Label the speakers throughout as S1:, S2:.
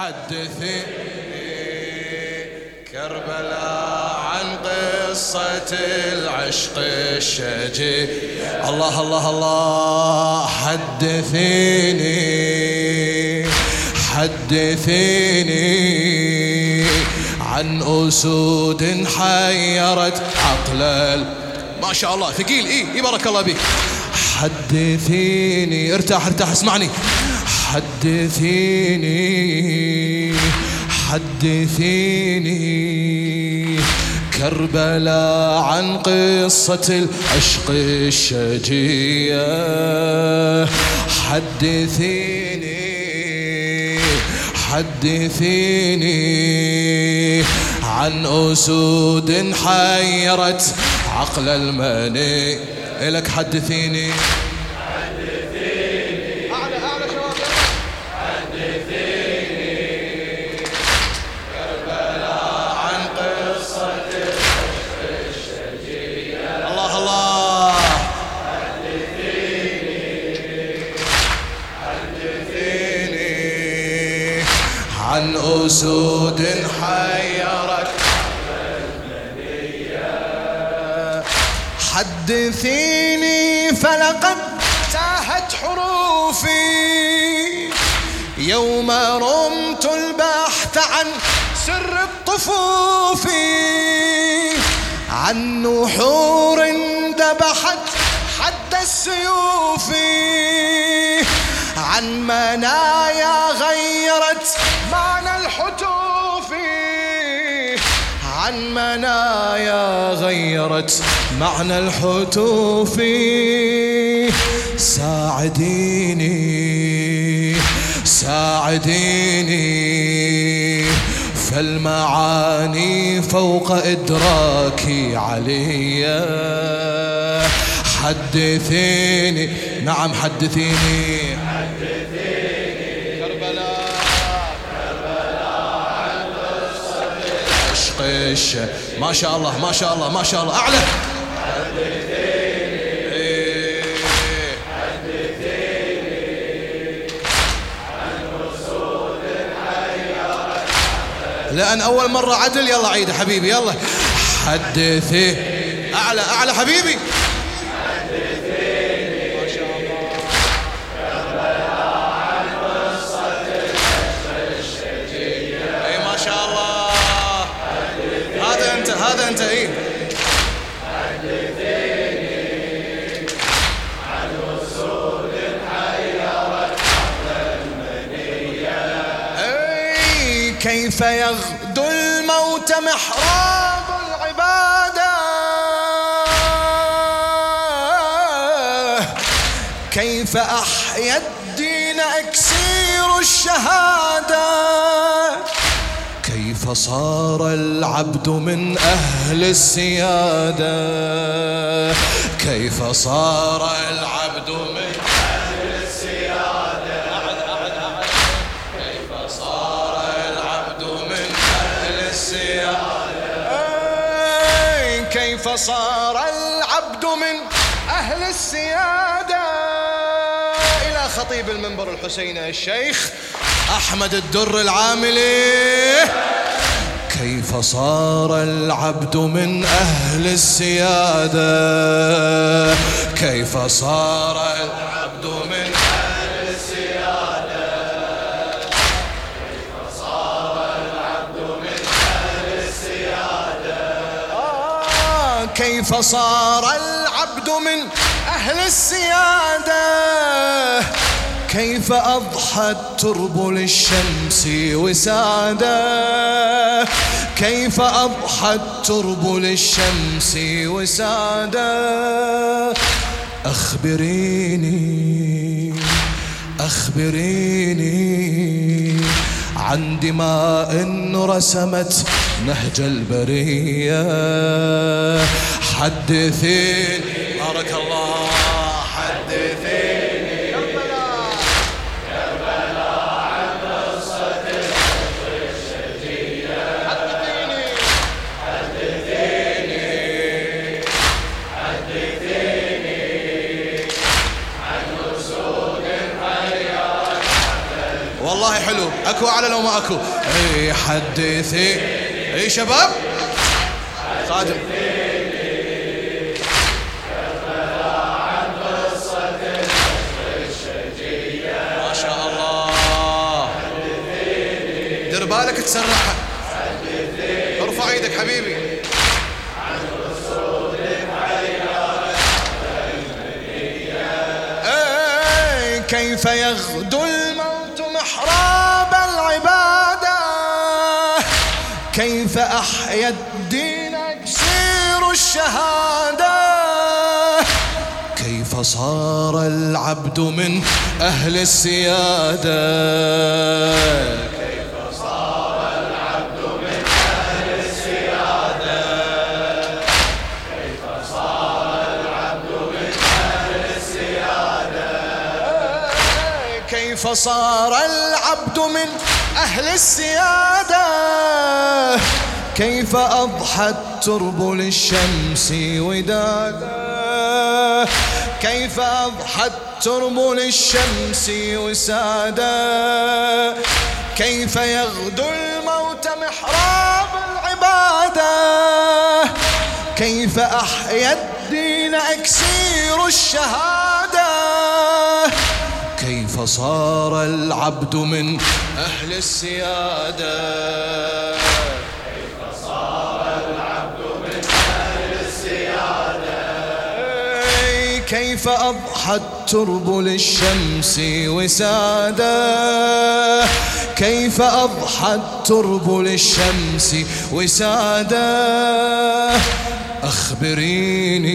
S1: حدثي كربلاء عن قصة العشق الشجي الله الله الله حدثيني حدثيني عن أسود حيرت عقل ما شاء الله ثقيل إيه, إيه بارك الله بك حدثيني ارتاح ارتاح اسمعني. حدثيني حدثيني. كربلاء عن قصة العشق الشجية. حدثيني حدثيني. عن أسود حيرت عقل المني إلك حدثيني. عن أسود حيرت حدثيني فلقد تاهت حروفي. يوم رمت البحث عن سر الطفوف. عن نحور ذبحت حد السيوف. عن منايا غيرت الحتوف عن منايا غيرت معنى الحتوف. ساعديني ساعديني. فالمعاني فوق إدراكي عليا. حدثيني نعم حدثيني. الطش ما شاء الله ما شاء الله ما شاء الله. أعلى. لأن أول مرة عدل يلا عيد حبيبي يلا. حدثي. أعلى أعلى حبيبي. كيف يغدو الموت محراب العباده كيف أحيا الدين أكسير الشهادة؟ فصار العبد من أهل السيادة؟ كيف صار العبد من صار العبد من أهل السيادة. إلى خطيب المنبر الحسيني الشيخ أحمد الدر العاملي كيف صار العبد من أهل السيادة؟ كيف صار العبد من آه كيف صار العبد من أهل السيادة. كيف أضحى الترب للشمس وسادة؟ كيف أضحى الترب للشمس وسادة؟ أخبريني أخبريني. عن دماء رسمت نهج البرية. حدثيني بارك الله. اكو اعلى لو ما اكو اي حدثي. اي شباب؟ خادم. ما شاء الله. دير بالك تسرعها ارفع إيدك حبيبي. أحيا الدين أكسير الشهادة. كيف صار العبد من أهل السيادة؟ فصار العبد من أهل السيادة؟ كيف أضحى الترب للشمس ودادا؟ كيف أضحى الترب للشمس وسادا؟ كيف يغدو الموت محراب العبادة؟ كيف أحيا الدين أكسير الشهادة؟ كيف صار العبد من أهل السيادة؟ كيف أضحى الترب للشمس وسادة؟ كيف أضحى الترب للشمس وسادة؟ أخبريني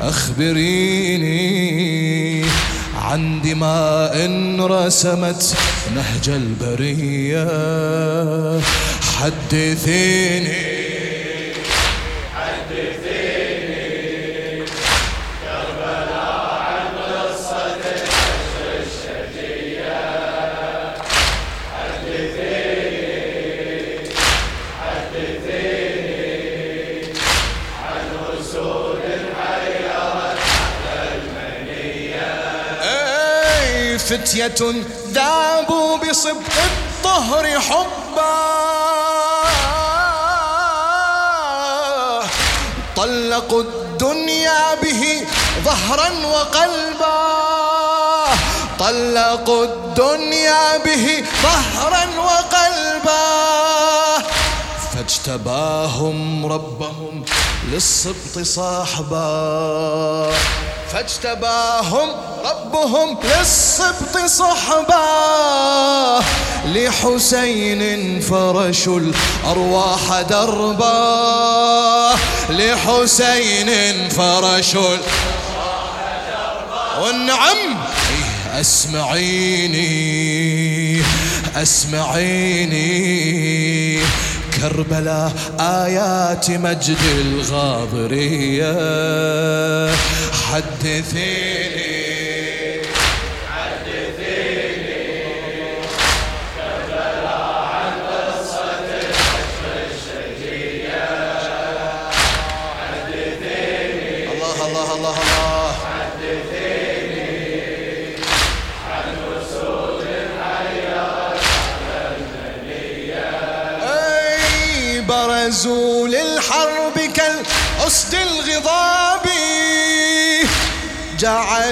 S1: أخبريني عن دماء رسمت نهج البرية. حدثيني فتية ذابوا بصبح الطهر حبا. طلقوا الدنيا به ظهرا وقلبا. طلقوا الدنيا به ظهرا وقلبا. فاجتباهم ربهم للسبط صاحبا. فاجتباهم ربهم للسبط صحبا لحسين فرشوا الأرواح دربا لحسين فرشوا والنعم أسمعيني أسمعيني. كربلاء آيات مجد الغاضرية حدثيني.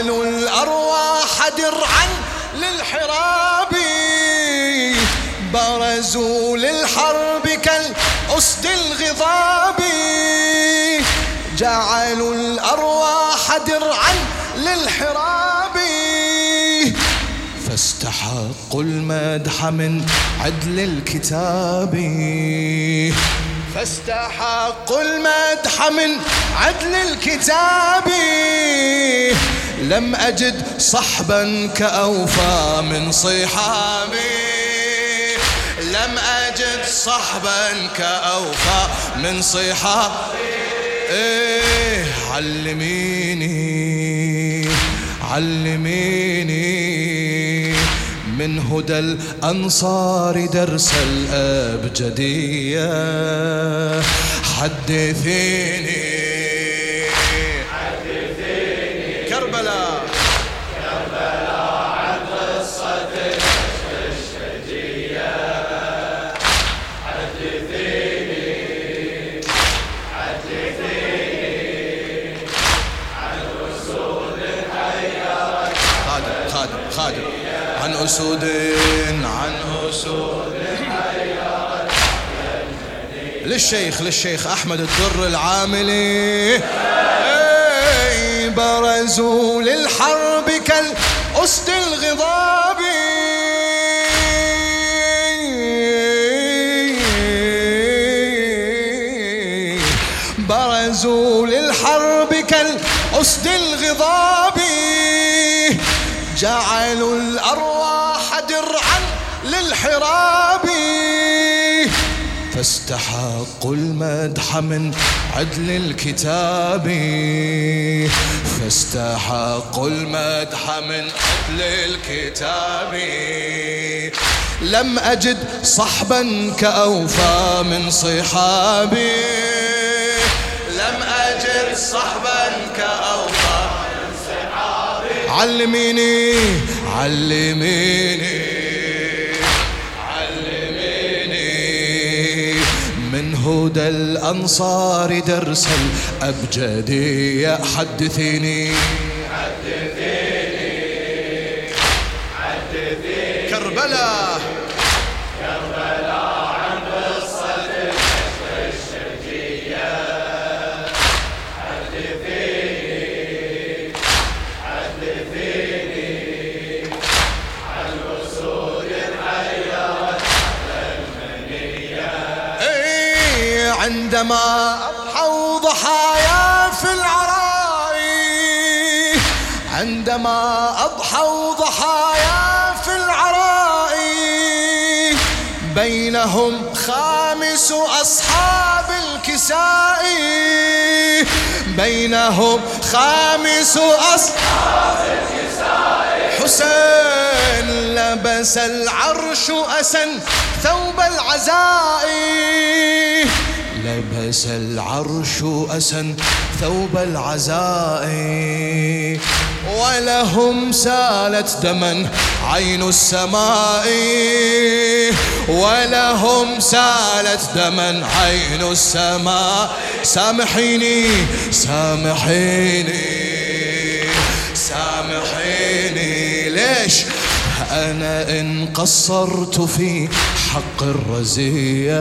S1: جعلوا الأرواح درعا للحراب برزوا للحرب كالأسد الغضاب. جعلوا الأرواح درعا للحراب. فاستحقوا المدح من عدل الكتاب. فاستحقوا المدح من عدل الكتاب. لم أجد صحبا كأوفى من صحابي لم أجد صحبا كأوفى من صحابي إيه علميني علميني. من هدى الأنصار درس الأبجدية. حدثيني أسود عن أسود للشيخ للشيخ أحمد الدر العاملي برزوا للحرب كالأسد الغضاب. برزوا للحرب كالأسد الغضاب. جعلوا فاستحقوا المدح من عدل الكتاب فاستحقوا المدح من عدل الكتاب. لم أجد صحبا كأوفى من صحابي لم أجد صحبا كأوفى من صحابي علميني علميني. هدى الأنصار درس الأبجدية حدثيني حدثيني عندما أضحوا ضحايا في العراء عندما أضحوا ضحايا في العراء بينهم خامس أصحاب الكساء بينهم خامس أصحاب الكساء. حسين لبس العرش أسا ثوب العزاء لبس العرش أسا ثوب العزاء. ولهم سالت دما عين السماء. ولهم سالت دما عين السماء. سامحيني سامحيني سامحيني. ليش؟ أنا إن قصرت في حق الرزية.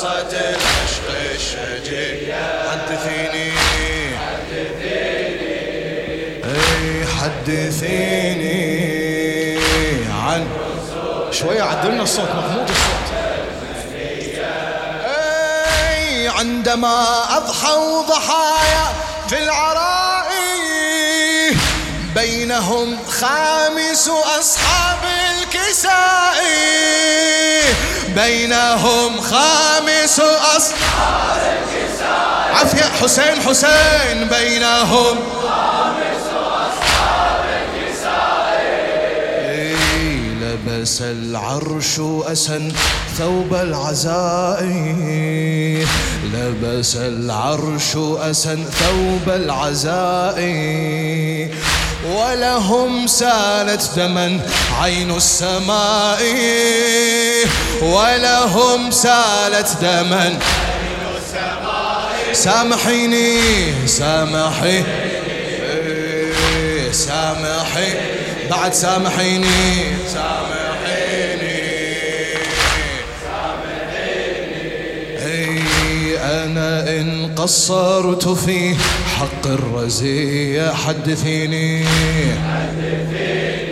S1: قصة العشق الشجي حدثيني. إي حدثيني عن شوية عدلنا الصوت مضموط الصوت. إي عندما اضحوا ضحايا في العراء بينهم خامس أصحاب الكساء. بينهم خامس أصحاب الكساء عافية حسين حسين. بينهم خامس أصحاب الكساء لبس العرش أسا ثوب العزاء. لبس العرش أسا ثوب العزاء. ولهم سالت دما عين السماء. ولهم سالت دما سامحيني سامحي سامحي بعد سامحيني سامحيني سامحيني. أنا إن قصرت في حق الرزية حدثيني حدثيني.